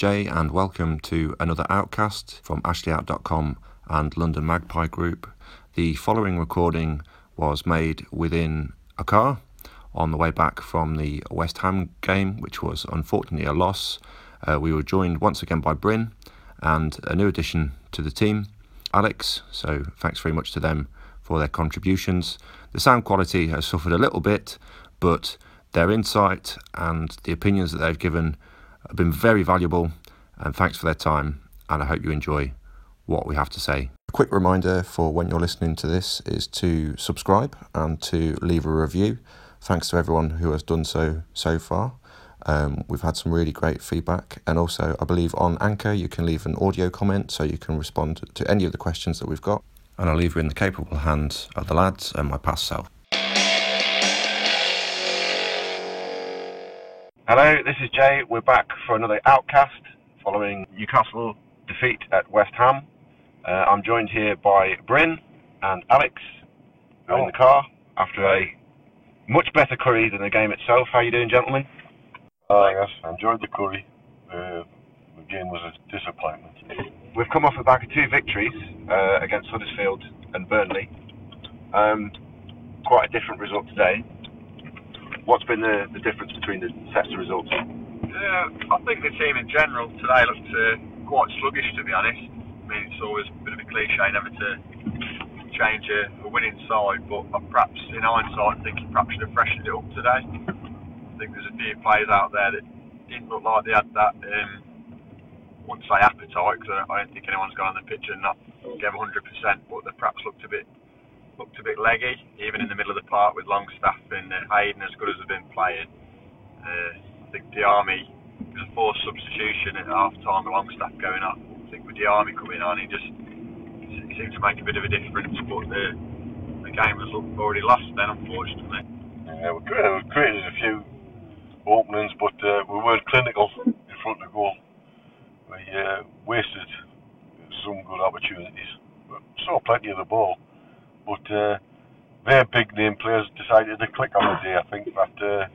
Jay, and welcome to another Outcast from AshleyOut.com and London Magpie Group. The following recording was made within a car on the way back from the West Ham game, which was unfortunately a loss. Uh, we were joined once again by Bryn and a new addition to the team, Alex. So thanks very much to them for their contributions. The sound quality has suffered a little bit, but their insight and the opinions that they've given have been very valuable. And thanks for their time. And I hope you enjoy what we have to say. A quick reminder for when you're listening to this is to subscribe and to leave a review. Thanks to everyone who has done so so far. Um, we've had some really great feedback, and also I believe on Anchor you can leave an audio comment so you can respond to any of the questions that we've got. And I'll leave you in the capable hands of the lads and my past self. Hello, this is Jay. We're back for another Outcast following Newcastle defeat at West Ham. Uh, I'm joined here by Bryn and Alex, who are in the car after a much better curry than the game itself. How are you doing, gentlemen? Uh, yes, I enjoyed the curry. Uh, the game was a disappointment. We've come off the back of two victories uh, against Huddersfield and Burnley. Um, quite a different result today. What's been the, the difference between the sets of results? Yeah, I think the team in general today looked uh, quite sluggish, to be honest. I mean, it's always a bit of a cliche never to change a, a winning side, but perhaps in hindsight, I think he perhaps should have freshened it up today I think there's a few players out there that didn't look like they had that. Um, I wouldn't say appetite because I don't think anyone's gone on the pitch and not gave 100%, but they perhaps looked a bit looked a bit leggy, even in the middle of the park with Longstaff and uh, Hayden as good as they've been playing. Uh, I think Diamé was a forced substitution at half time Longstaff going up. I think with Diamé coming on, he just he seemed to make a bit of a difference, but the the game was already lost then, unfortunately. Yeah, we created a few openings, but uh, we weren't clinical in front of the goal. We uh, wasted some good opportunities. We saw plenty of the ball, but uh, their big name players decided to click on the day. I think that uh,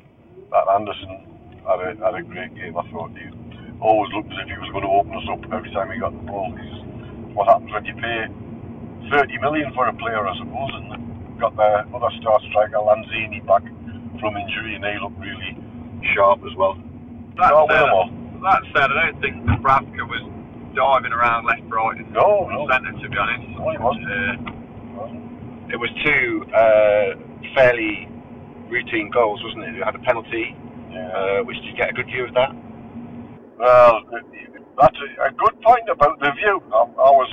that Anderson had a, had a great game. I thought he always looked as if he was going to open us up every time he got the ball. He's, what happens when you pay 30 million for a player, I suppose, and got the other star striker Lanzini back from injury, and they look really sharp as well. That said, that said, I don't think Dubravka was diving around left, right, and no, no. centre. To be honest, no, he wasn't. Uh, it was two uh, fairly routine goals, wasn't it? You had a penalty, yeah. uh, which did you get a good view of that? Well, that's a, a good point about the view. I, I, was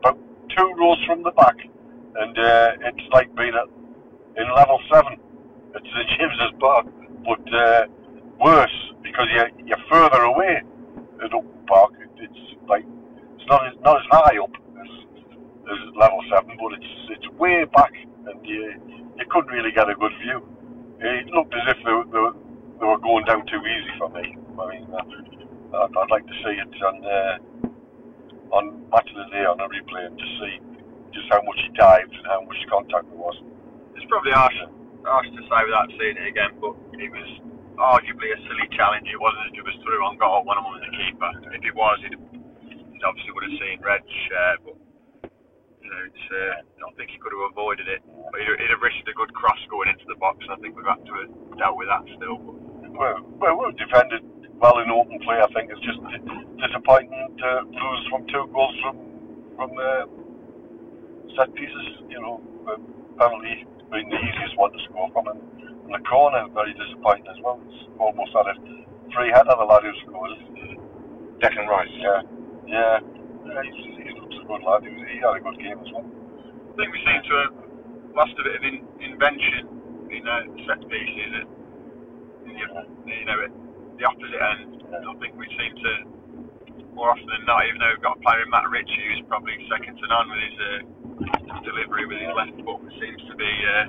about two rows from the back, and uh, it's like being at in level seven at St James's Park but uh, worse because you're, you're further away at Upton Park. It's like it's not as, not as high up as level seven, but it's it's way back, and you you couldn't really get a good view. It looked as if they, they, they were going down too easy for me. I mean, uh, I'd, I'd like to see it on uh, on match of the day on a replay and just see just how much he dived and how much contact there was. It's probably harsh harsh to say without seeing it again, but it was arguably a silly challenge. It wasn't as if it was through on goal, one on one with the keeper. If it was, he obviously would have seen red share, but it's, uh, I think he could have avoided it. But he'd, he'd, have risked a good cross going into the box. I think we've had to have dealt with that still. Well, well, we've defended well in open play. I think it's just disappointing to lose from two goals from from uh, set pieces. You know, penalty being the easiest one to score from. And, the corner, very disappointing as well. It's almost had a free header, the lad who scored. Declan Rice. Yeah. Yeah. yeah he's, looks a good lad. He, he had a good game as well. I think we seem to have lost a bit of in, invention in uh, set pieces. And, you, you know, at the opposite end, I think we seem to, more often than not, even though we've got a player in Matt Ritchie who's probably second to none with his uh, delivery with his left foot seems to be uh,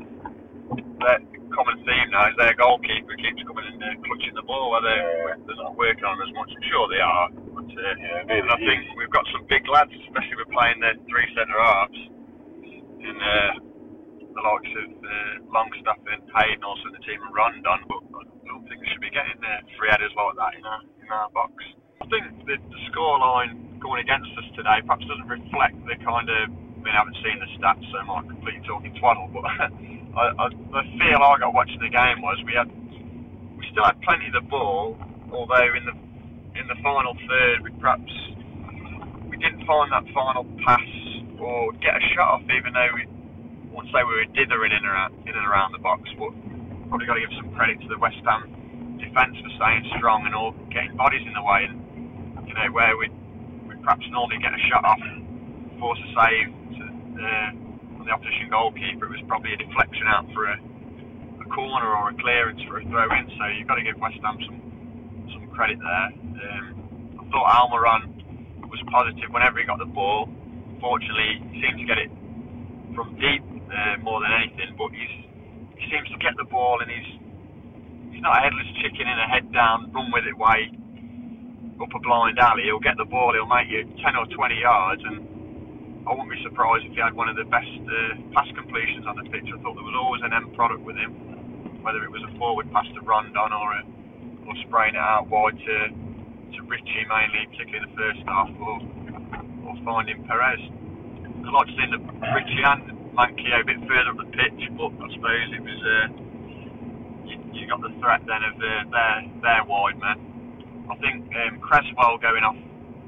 their common theme now. Is their goalkeeper keeps coming in and clutching the ball, whether they're not working on as much. I'm sure they are, but uh, yeah, and I think we've got some big lads, especially with playing their three centre halves in uh, the likes of uh, Longstaff and Hayden, also in the team of Rondon. But I don't think they should be getting uh, free headers like that in our in our box. I think the, the scoreline going against us today perhaps doesn't reflect the kind of. I mean, I haven't seen the stats, so I might completely talking twaddle, but I, I, the feel I got watching the game was we had we still had plenty of the ball, although in the in the final third we perhaps we didn't find that final pass or get a shot off, even though we won't say we were dithering in and around, in and around the box, but probably got to give some credit to the West Ham defence for staying strong and all getting bodies in the way, and you know where we we perhaps normally get a shot off, force a save to, uh, the opposition goalkeeper, it was probably a deflection out for a, a corner or a clearance for a throw in. So you've got to give West Ham some some credit there. Um, I thought Almiron was positive whenever he got the ball. Fortunately, he seemed to get it from deep uh, more than anything, but he's he seems to get the ball and he's he's not a headless chicken in a head down, run with it way up a blind alley. He'll get the ball, he'll make you 10 or 20 yards, and I wouldn't be surprised if he had one of the best uh, pass completions on the pitch. I thought there was always an end product with him, whether it was a forward pass to Rondon or a, or spraying it out wide to to Ritchie mainly, particularly the first half, or or finding Perez. I'd like to see the Ritchie and Manquillo a bit further up the pitch, but I suppose it was uh, you, you got the threat then of uh, their their wide men. I think um, Cresswell going off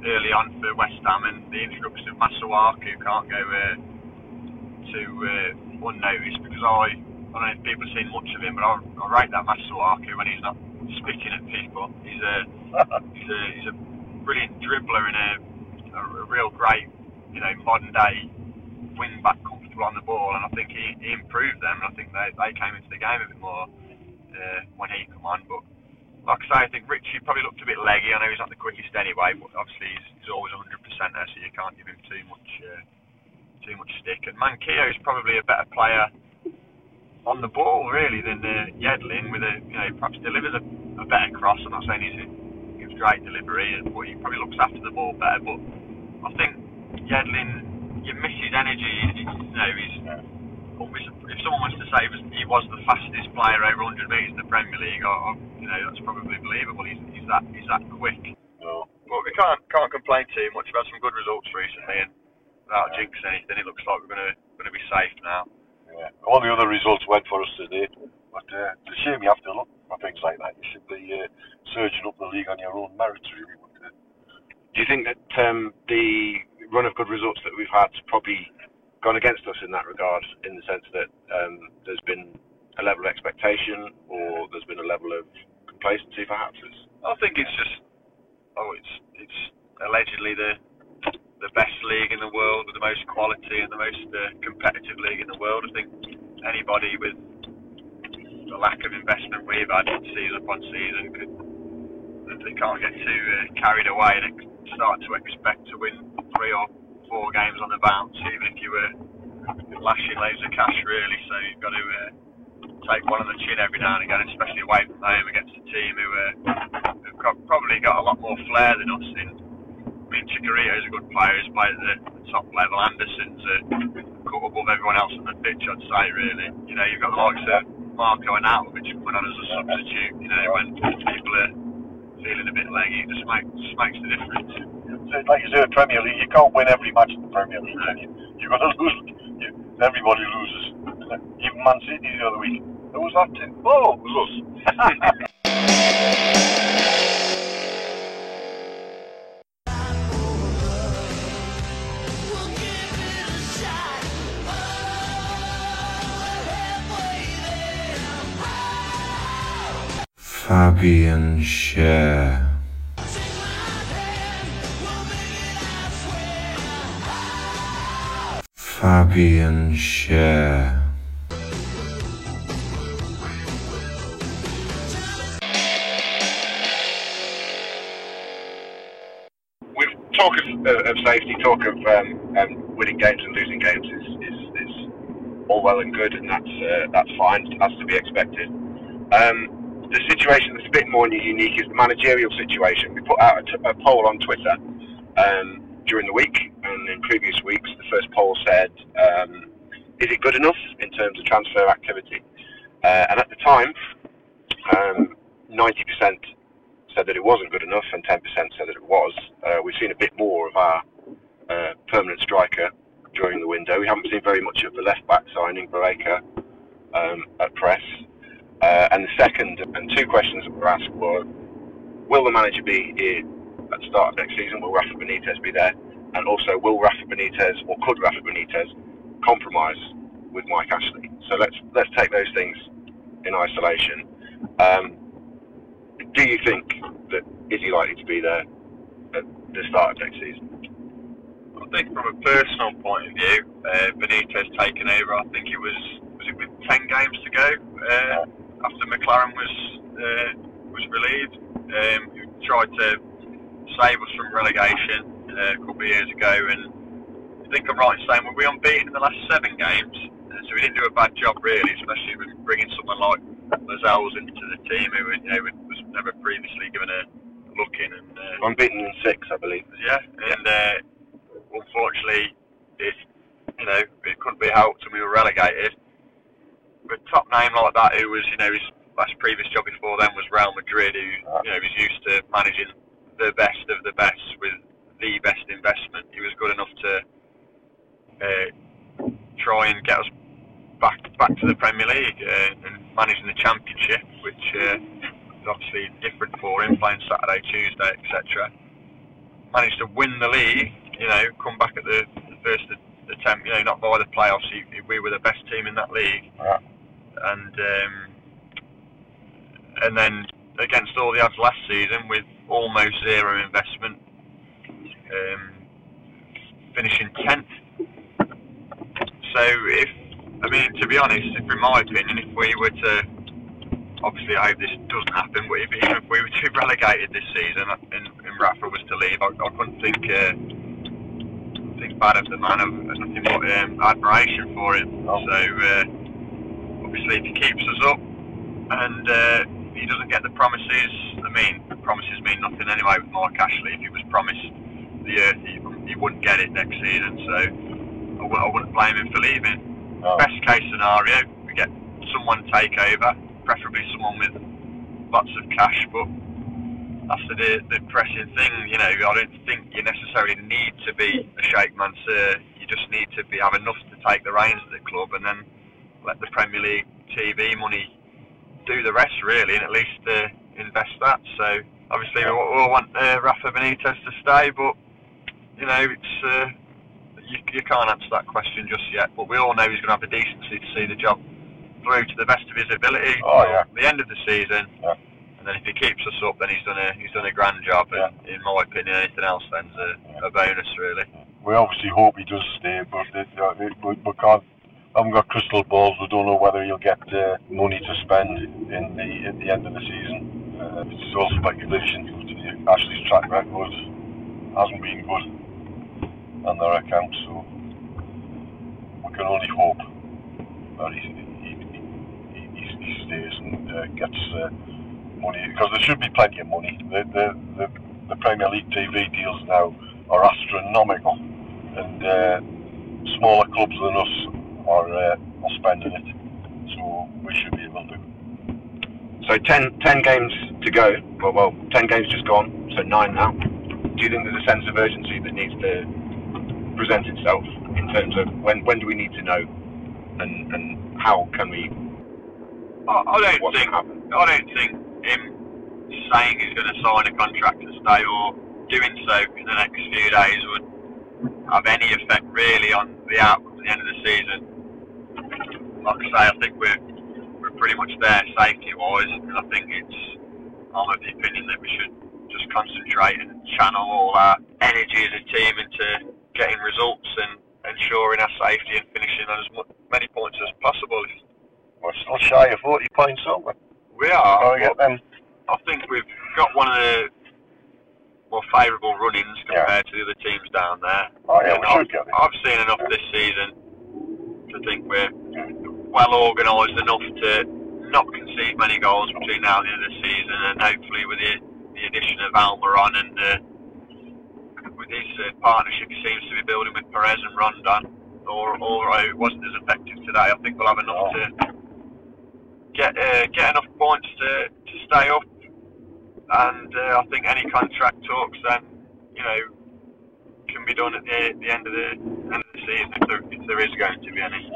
early on for West Ham and the introduction of Masuaku can't go uh, to uh, unnoticed because I, I don't know if people have seen much of him, but I, I rate that Masuaku when he's not spitting at people. He's a he's a, he's a brilliant dribbler and a, a, real great, you know, modern day wing back comfortable on the ball, and I think he, he improved them, and I think they, they came into the game a bit more uh, when he come on, but like I say, I think Ritchie probably looked a bit leggy. I know he's not the quickest anyway, but obviously he's, he's always 100% there, so you can't give him too much uh, too much stick. And Manquillo is probably a better player on the ball really than uh, Yedlin, with a you know perhaps delivers a, a better cross. I'm not saying he's great delivery, but he probably looks after the ball better. But I think Yedlin, you miss his energy. You know, he's if someone was to say he was the fastest player over 100 metres in the Premier League, or, you know, that's probably believable. He's, he's that he's that quick. But we can't can't complain too much. We've had some good results recently, and without jinxing anything, it looks like we're going to going to be safe now. Yeah. All the other results went for us today, but uh, it's a shame you have to look for things like that. You should be uh, surging up the league on your own merits, really. But, uh, Do you think that um, the run of good results that we've had probably gone against us in that regard, in the sense that um, there's been a level of expectation or there's been a level of complacency, perhaps? It's... I think it's just, oh, it's it's allegedly the the best league in the world with the most quality and the most uh, competitive league in the world. I think anybody with the lack of investment we've had season upon season could they can't get too uh, carried away and start to expect to win three or four games on the bounce, even if you were lashing loads of cash, really. So you've got to uh, take one on the chin every now and again, especially away from home against a team who uh, have probably got a lot more flair than us. In, I mean, Chicharito's a good player, he's played at the, the top level. Anderson's a cut above everyone else on the pitch, I'd say, really. You know, you've got the likes of Marko Arnautovic coming on as a substitute, you know, when people are feeling a bit leggy, it just, make, just makes the difference So like you say, the Premier League, you can't win every match in the Premier League. You, you're going to lose. You, everybody loses. Even Man City the other week. Who was that team? Oh, it was us. Fabian Schär. Fabian. With talk of, of safety, talk of um, um, winning games and losing games is, is, is all well and good, and that's uh, that's fine. That's to be expected. Um, the situation that's a bit more unique is the managerial situation. We put out a, t- a poll on Twitter um, during the week and in previous weeks. The first poll said, um, "Is it good enough in terms of transfer activity?" Uh, and at the time, um, 90% said that it wasn't good enough, and 10% said that it was. Uh, we've seen a bit more of our uh, permanent striker during the window. We haven't seen very much of the left back signing, Barreca, um, at press. Uh, and the second and two questions that were asked were Will the manager be here at the start of next season? Will Rafa Benitez be there? And also, will Rafa Benitez or could Rafa Benitez compromise with Mike Ashley? So let's let's take those things in isolation. Um, do you think that is he likely to be there at the start of next season? I think from a personal point of view, uh, Benitez taking over. I think it was was it with ten games to go uh, after McClaren was uh, was relieved. Um, he tried to save us from relegation uh, a couple of years ago, and I think I'm right in saying we're unbeaten in the last seven games. Uh, so we didn't do a bad job really, especially with bringing someone like Lascelles into the team who you know, was never previously given a look in. And uh, Unbeaten in six, I believe. yeah, and uh, unfortunately, it you know it couldn't be helped, and we were relegated. Name like that, who was you know his last previous job before then was Real Madrid, who you know was used to managing the best of the best with the best investment. He was good enough to uh, try and get us back back to the Premier League uh, and managing the Championship, which uh, is obviously different for him, playing Saturday, Tuesday, etc. Managed to win the league, you know, come back at the, the first attempt, you know, not by the playoffs. He, we were the best team in that league. And um, and then against all the odds last season with almost zero investment, um, finishing tenth. So if I mean to be honest, if in my opinion, if we were to obviously I hope this doesn't happen, but if, even if we were to be relegated this season and, and Rafa was to leave, I, I couldn't think uh, think bad of the man. I've nothing but um, admiration for him. So uh, obviously if he keeps us up and uh, he doesn't get the promises, I mean promises mean nothing anyway with Mark Ashley. If he was promised the earth, he, he wouldn't get it next season. So I, w- I wouldn't blame him for leaving No. best case scenario, we get someone take over, preferably someone with lots of cash. But that's the, the pressing thing, you know. I don't think you necessarily need to be a Sheikh Mansour. You just need to be have enough to take the reins of the club, and then let the Premier League TV money do the rest, really, and at least uh, invest that. So obviously, we all we all want uh, Rafa Benitez to stay, but you know, it's. Uh, you, you can't answer that question just yet, but we all know he's going to have the decency to see the job through to the best of his ability. Oh, yeah. The end of the season, Yeah. and then if he keeps us up, then he's done a he's done a grand job. And in my opinion, anything else then's a, a bonus, really. We obviously hope he does stay, but it, it, we, we can't. Haven't got crystal balls. We don't know whether he'll get uh, money to spend in the at the end of the season. Uh, it's all speculation. Ashley's track record hasn't been good on their account, so we can only hope that he, he, he, he, he stays and uh, gets uh, money because there should be plenty of money. The, the, the, the Premier League TV deals now are astronomical, and uh, smaller clubs than us are, uh, are spending it. So we should be able to. So 10, 10 games to go. Well, well, 10 games just gone, so 9 now. Do you think there's a sense of urgency that needs to present itself in terms of when, when do we need to know and, and how can we, I, I don't what's think going happen? I don't think him saying he's going to sign a contract to stay or doing so in the next few days would have any effect really on the outcome at the end of the season. Like I say, I think we're we're pretty much there safety wise, and I think it's I'm of the opinion that we should just concentrate and channel all our energy as a team into getting results and ensuring our safety and finishing on as many points as possible. We're still shy of 40 points, aren't we? We are. Get them. I think we've got one of the more favourable run-ins Yeah. compared to the other teams down there. Oh, yeah, And we I've, should get it. I've seen enough this season to think we're well organised enough to not concede many goals between now and the end of the season, and hopefully with the, the addition of Almiron and uh, with his uh, partnership he seems to be building with Perez and Rondon, or although it wasn't as effective today, I think we'll have enough to get uh, get enough points to, to stay up. and uh, I think any contract talks then, you know, can be done at the, the end of the end of the season if there, if there is going to be any.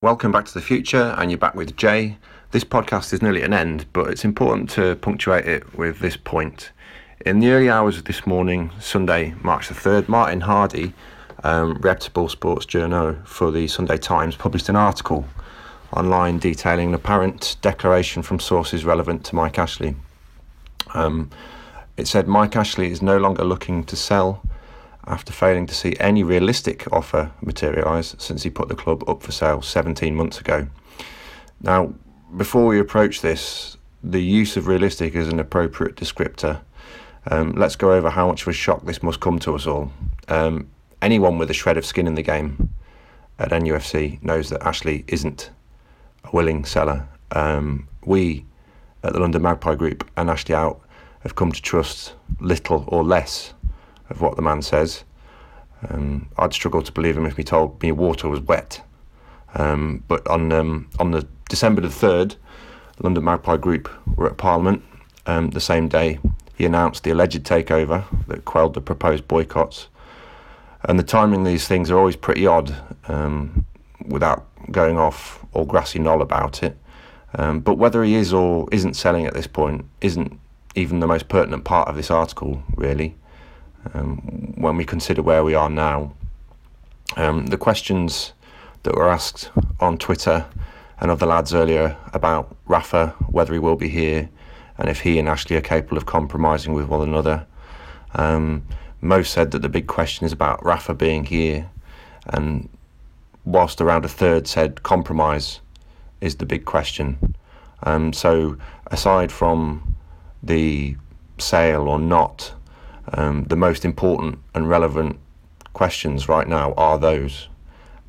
Welcome back to the future, and you're back with Jay. This podcast is nearly at an end, but it's important to punctuate it with this point. In the early hours of this morning, Sunday, March the 3rd, Martin Hardy, um, reputable sports journal for the Sunday Times, published an article online detailing an apparent declaration from sources relevant to Mike Ashley. Um, it said Mike Ashley is no longer looking to sell after failing to see any realistic offer materialise since he put the club up for sale 17 months ago. Now, before we approach this, the use of realistic is an appropriate descriptor. Um, let's go over how much of a shock this must come to us all. Um, anyone with a shred of skin in the game at NUFC knows that Ashley isn't a willing seller. Um, we at the London Magpie Group and Ashley Out have come to trust little or less of what the man says. Um, I'd struggle to believe him if he told me water was wet. Um, but on um, on the December the third, London Magpie Group were at Parliament. Um, the same day, he announced the alleged takeover that quelled the proposed boycotts. And the timing of these things are always pretty odd, um, without going off or grassy knoll about it. Um, but whether he is or isn't selling at this point isn't even the most pertinent part of this article, really. Um, when we consider where we are now, um, the questions that were asked on Twitter and other lads earlier about Rafa, whether he will be here, and if he and Ashley are capable of compromising with one another. Um, most said that the big question is about Rafa being here, and whilst around a third said compromise is the big question. Um, so aside from the sale or not, um, the most important and relevant questions right now are those.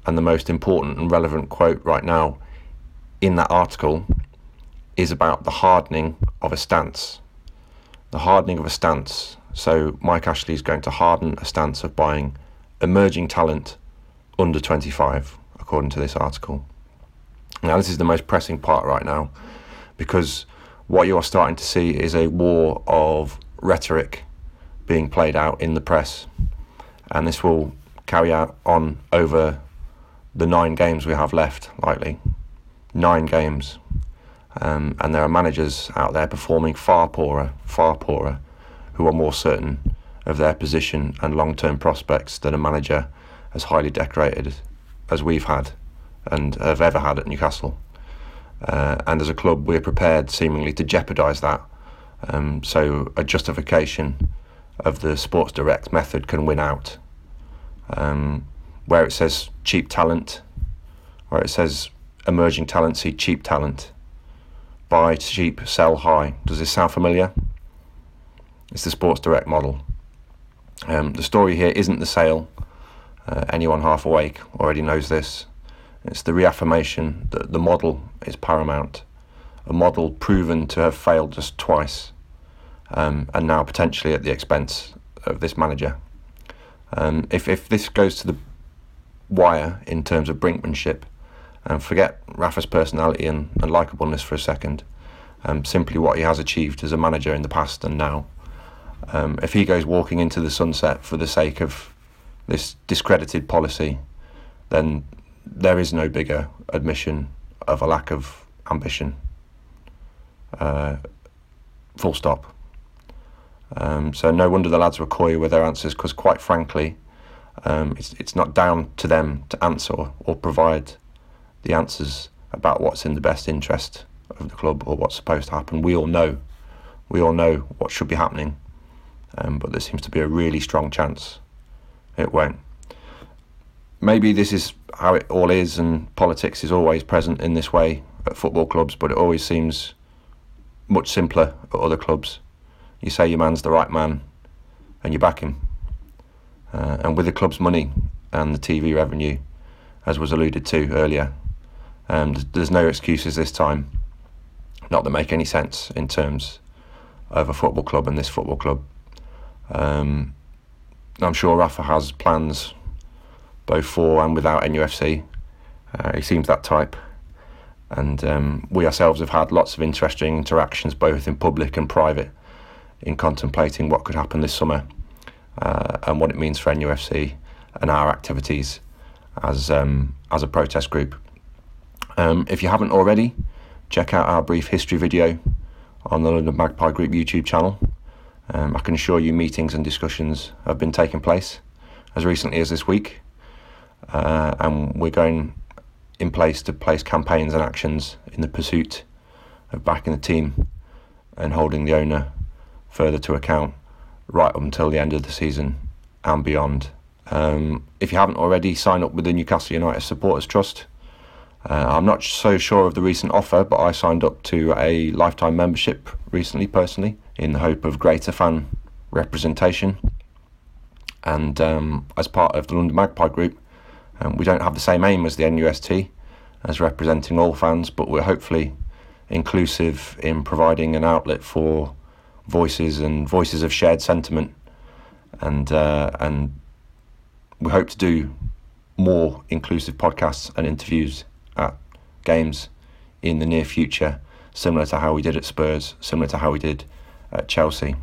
And the most important and relevant quote right now in that article is about the hardening of a stance. The hardening of a stance. So Mike Ashley is going to harden a stance of buying emerging talent under 25, according to this article. Now, this is the most pressing part right now because what you are starting to see is a war of rhetoric being played out in the press, and this will carry out on over the nine games we have left, likely. Nine games. Um, and there are managers out there performing far poorer, far poorer, who are more certain of their position and long term prospects than a manager as highly decorated as we've had and have ever had at Newcastle. Uh, and as a club, we're prepared seemingly to jeopardise that. Um, so a justification of the Sports Direct method can win out. Um, where it says cheap talent, where it says emerging talent, see cheap talent. Buy cheap, sell high. Does this sound familiar? It's the Sports Direct model. Um, the story here isn't the sale. Uh, anyone half awake already knows this. It's the reaffirmation that the model is paramount, a model proven to have failed just twice, um, and now potentially at the expense of this manager. Um, if, if this goes to the wire in terms of brinkmanship, and forget Rafa's personality and, and likableness for a second, um, simply what he has achieved as a manager in the past and now. Um, if he goes walking into the sunset for the sake of this discredited policy, then there is no bigger admission of a lack of ambition. Uh, full stop. Um, so no wonder the lads were coy with their answers because, quite frankly, um, it's it's not down to them to answer or, or provide the answers about what's in the best interest of the club or what's supposed to happen. We all know, we all know what should be happening, um, but there seems to be a really strong chance it won't maybe this is how it all is, and politics is always present in this way at football clubs, but it always seems much simpler at other clubs. You say your man's the right man, and you back him. Uh, and with the club's money and the TV revenue, as was alluded to earlier, um, there's no excuses this time, not that make any sense in terms of a football club and this football club. Um, I'm sure Rafa has plans both for and without NUFC. Uh, he seems that type. And um, we ourselves have had lots of interesting interactions, both in public and private, in contemplating what could happen this summer uh, and what it means for NUFC and our activities as um, as a protest group. Um, if you haven't already, check out our brief history video on the London Magpie Group YouTube channel. Um, I can assure you meetings and discussions have been taking place as recently as this week, uh, and we're going in place to place campaigns and actions in the pursuit of backing the team and holding the owner further to account right up until the end of the season and beyond. Um, if you haven't already, sign up with the Newcastle United Supporters Trust. Uh, I'm not so sure of the recent offer, but I signed up to a lifetime membership recently, personally, in the hope of greater fan representation. And um, as part of the London Magpie Group, um, we don't have the same aim as the NUST, as representing all fans, but we're hopefully inclusive in providing an outlet for voices and voices of shared sentiment, and uh, and we hope to do more inclusive podcasts and interviews at games in the near future, similar to how we did at Spurs, similar to how we did at Chelsea.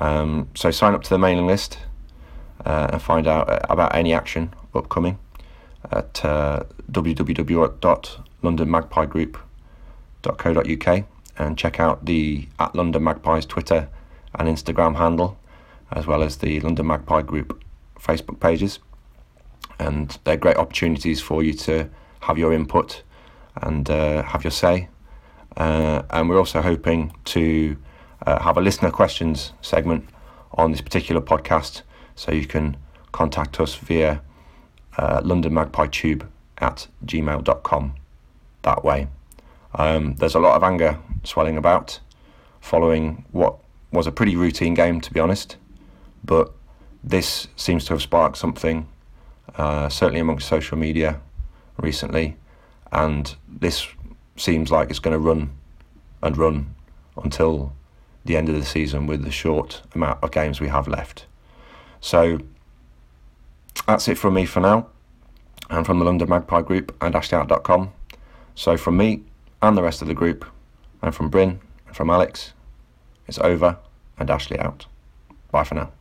Um, so sign up to the mailing list uh, and find out about any action upcoming at uh, www.londonmagpiegroup.co.uk and check out the at London Magpies Twitter and Instagram handle, as well as the London Magpie Group Facebook pages. And they're great opportunities for you to have your input and uh, have your say. Uh, and we're also hoping to uh, have a listener questions segment on this particular podcast, so you can contact us via uh, London Magpie Tube at gmail.com that way. Um, there's a lot of anger swelling about following what was a pretty routine game, to be honest. But this seems to have sparked something, uh, certainly amongst social media recently. And this seems like it's going to run and run until the end of the season with the short amount of games we have left. So that's it from me for now, and from the London Magpie Group and AshleyOut.com. So from me and the rest of the group, and from Bryn and from Alex, it's over and Ashley out. Bye for now.